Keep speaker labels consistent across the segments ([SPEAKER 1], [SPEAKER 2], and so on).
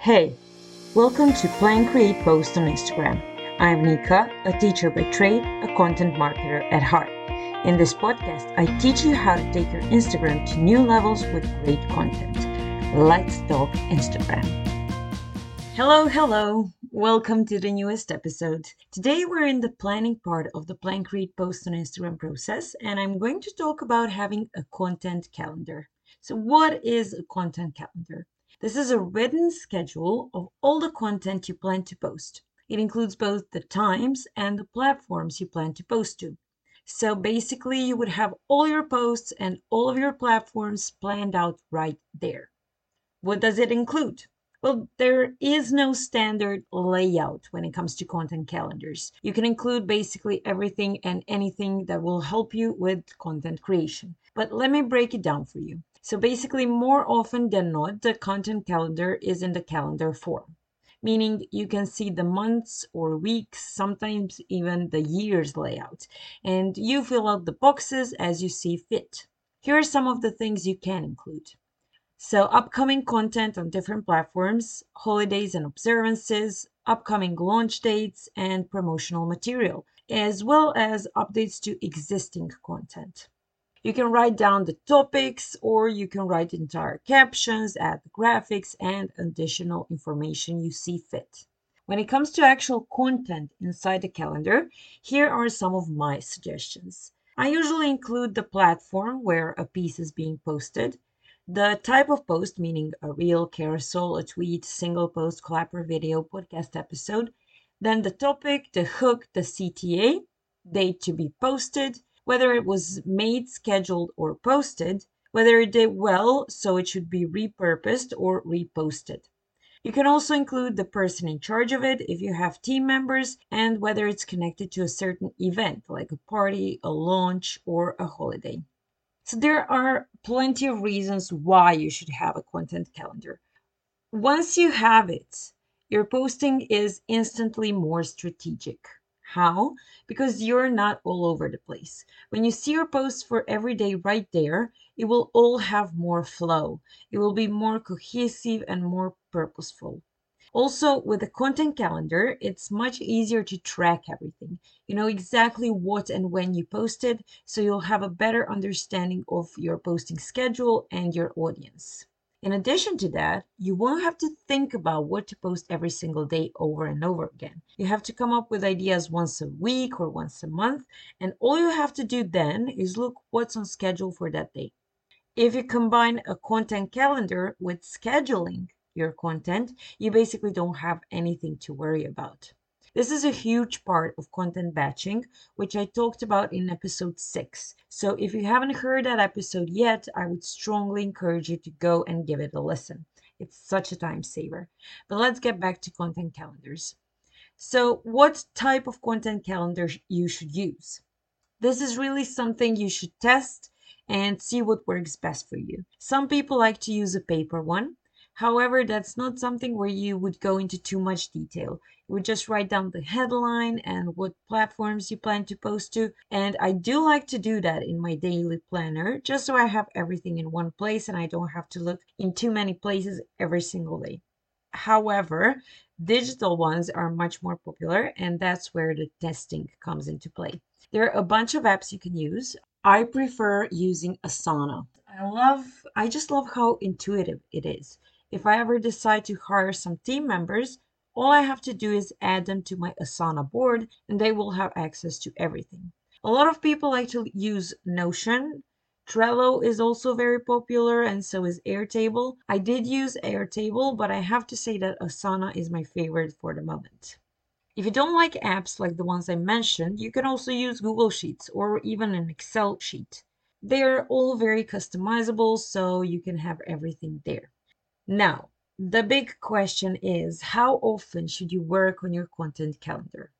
[SPEAKER 1] Hey, welcome to Plan Create Post on Instagram. I'm Nika, a teacher by trade, a content marketer at heart. In this podcast, I teach you how to take your Instagram to new levels with great content. Let's talk Instagram. Hello, hello. Welcome to the newest episode. Today we're in the planning part of the Plan Create Post on Instagram process, and I'm going to talk about having a content calendar. So, what is a content calendar? This is a written schedule of all the content you plan to post. It includes both the times and the platforms you plan to post to. So basically, you would have all your posts and all of your platforms planned out right there. What does it include? Well, there is no standard layout when it comes to content calendars. You can include basically everything and anything that will help you with content creation. But let me break it down for you. So basically, more often than not, the content calendar is in the calendar form, meaning you can see the months or weeks, sometimes even the years layout, and you fill out the boxes as you see fit. Here are some of the things you can include. So, upcoming content on different platforms, holidays and observances, upcoming launch dates, and promotional material, as well as updates to existing content. You can write down the topics or you can write entire captions, add graphics, and additional information you see fit. When it comes to actual content inside the calendar, here are some of my suggestions. I usually include the platform where a piece is being posted, the type of post, meaning a reel, carousel, a tweet, single post, clapper video, podcast episode, then the topic, the hook, the CTA, date to be posted, whether it was made, scheduled, or posted, whether it did well, so it should be repurposed or reposted. You can also include the person in charge of it if you have team members and whether it's connected to a certain event like a party, a launch, or a holiday. So there are plenty of reasons why you should have a content calendar. Once you have it, your posting is instantly more strategic. How? Because you're not all over the place. When you see your posts for every day right there, it will all have more flow. It will be more cohesive and more purposeful. Also, with a content calendar, it's much easier to track everything. You know exactly what and when you posted, so you'll have a better understanding of your posting schedule and your audience. In addition to that, you won't have to think about what to post every single day over and over again. You have to come up with ideas once a week or once a month, and all you have to do then is look what's on schedule for that day. If you combine a content calendar with scheduling your content, you basically don't have anything to worry about. This is a huge part of content batching, which I talked about in episode 6. So if you haven't heard that episode yet, I would strongly encourage you to go and give it a listen. It's such a time saver. But let's get back to content calendars. So, what type of content calendar you should use? This is really something you should test and see what works best for you. Some people like to use a paper one, However, that's not something where you would go into too much detail. You would just write down the headline and what platforms you plan to post to. And I do like to do that in my daily planner, just so I have everything in one place and I don't have to look in too many places every single day. However, digital ones are much more popular, and that's where the testing comes into play. There are a bunch of apps you can use. I prefer using Asana. I love, I just love how intuitive it is. If I ever decide to hire some team members, all I have to do is add them to my Asana board and they will have access to everything. A lot of people like to use Notion. Trello is also very popular and so is Airtable. I did use Airtable, but I have to say that Asana is my favorite for the moment. If you don't like apps like the ones I mentioned, you can also use Google Sheets or even an Excel sheet. They're all very customizable, so you can have everything there. Now, the big question is how often should you work on your content calendar?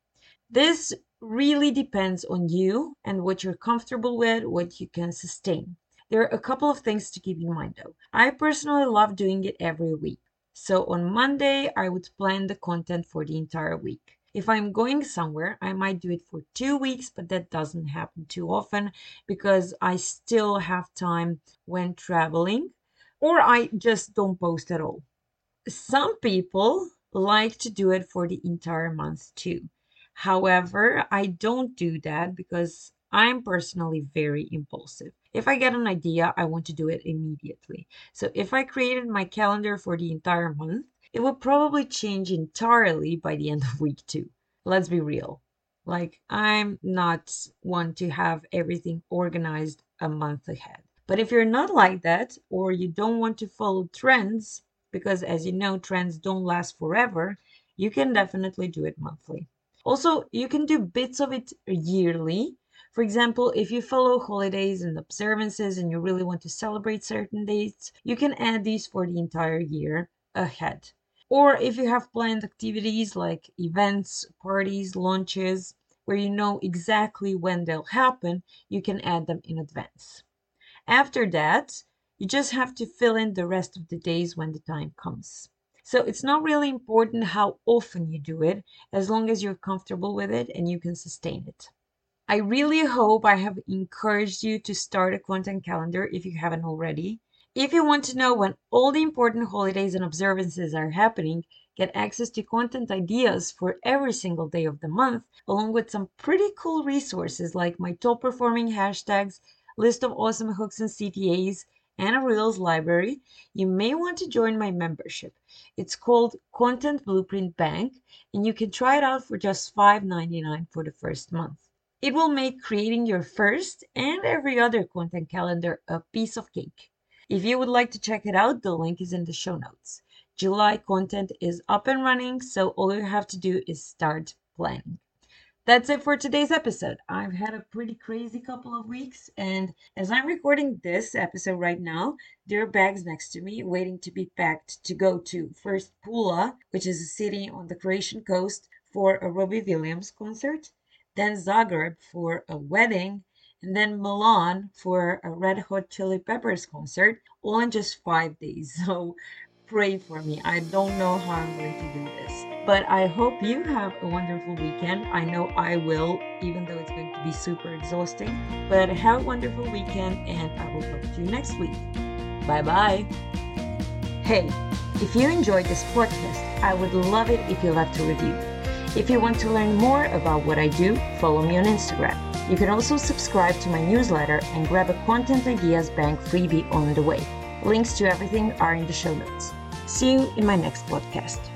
[SPEAKER 1] This really depends on you and what you're comfortable with, what you can sustain. There are a couple of things to keep in mind though. I personally love doing it every week. So on Monday, I would plan the content for the entire week. If I'm going somewhere, I might do it for two weeks, but that doesn't happen too often because I still have time when traveling or I just don't post at all. some people like to do it for the entire month too. However, I don't do that because I'm personally very impulsive. If I get an idea, I want to do it immediately. So if I created my calendar for the entire month, it will probably change entirely by the end of week two. Let's be real. Like, I'm not one to have everything organized a month ahead. But if you're not like that, or you don't want to follow trends, because as you know, trends don't last forever, you can definitely do it monthly. Also, you can do bits of it yearly. For example, if you follow holidays and observances and you really want to celebrate certain dates, you can add these for the entire year ahead. Or if you have planned activities like events, parties, launches, where you know exactly when they'll happen, you can add them in advance. After that, you just have to fill in the rest of the days when the time comes. So it's not really important how often you do it, as long as you're comfortable with it and you can sustain it. I really hope I have encouraged you to start a content calendar if you haven't already. If you want to know when all the important holidays and observances are happening, get access to content ideas for every single day of the month, along with some pretty cool resources like my top performing hashtags, list of awesome hooks and CTAs, and a Reels library, you may want to join my membership. It's called Content Blueprint Bank, and you can try it out for just $5.99 for the first month. It will make creating your first and every other content calendar a piece of cake. If you would like to check it out, the link is in the show notes. July content is up and running, so all you have to do is start planning. That's it for today's episode. I've had a pretty crazy couple of weeks, and as I'm recording this episode right now, there are bags next to me waiting to be packed to go to first Pula, which is a city on the Croatian coast, for a Robbie Williams concert, then Zagreb for a wedding, and then Milan for a Red Hot Chili Peppers concert, all in just five days. So pray for me. I don't know how I'm going to do this. But I hope you have a wonderful weekend. I know I will, even though it's going to be super exhausting. But have a wonderful weekend, and I will talk to you next week. Bye bye. Hey, if you enjoyed this podcast, I would love it if you left a review. If you want to learn more about what I do, follow me on Instagram. You can also subscribe to my newsletter and grab a Content Ideas Bank freebie on the way. Links to everything are in the show notes. See you in my next podcast.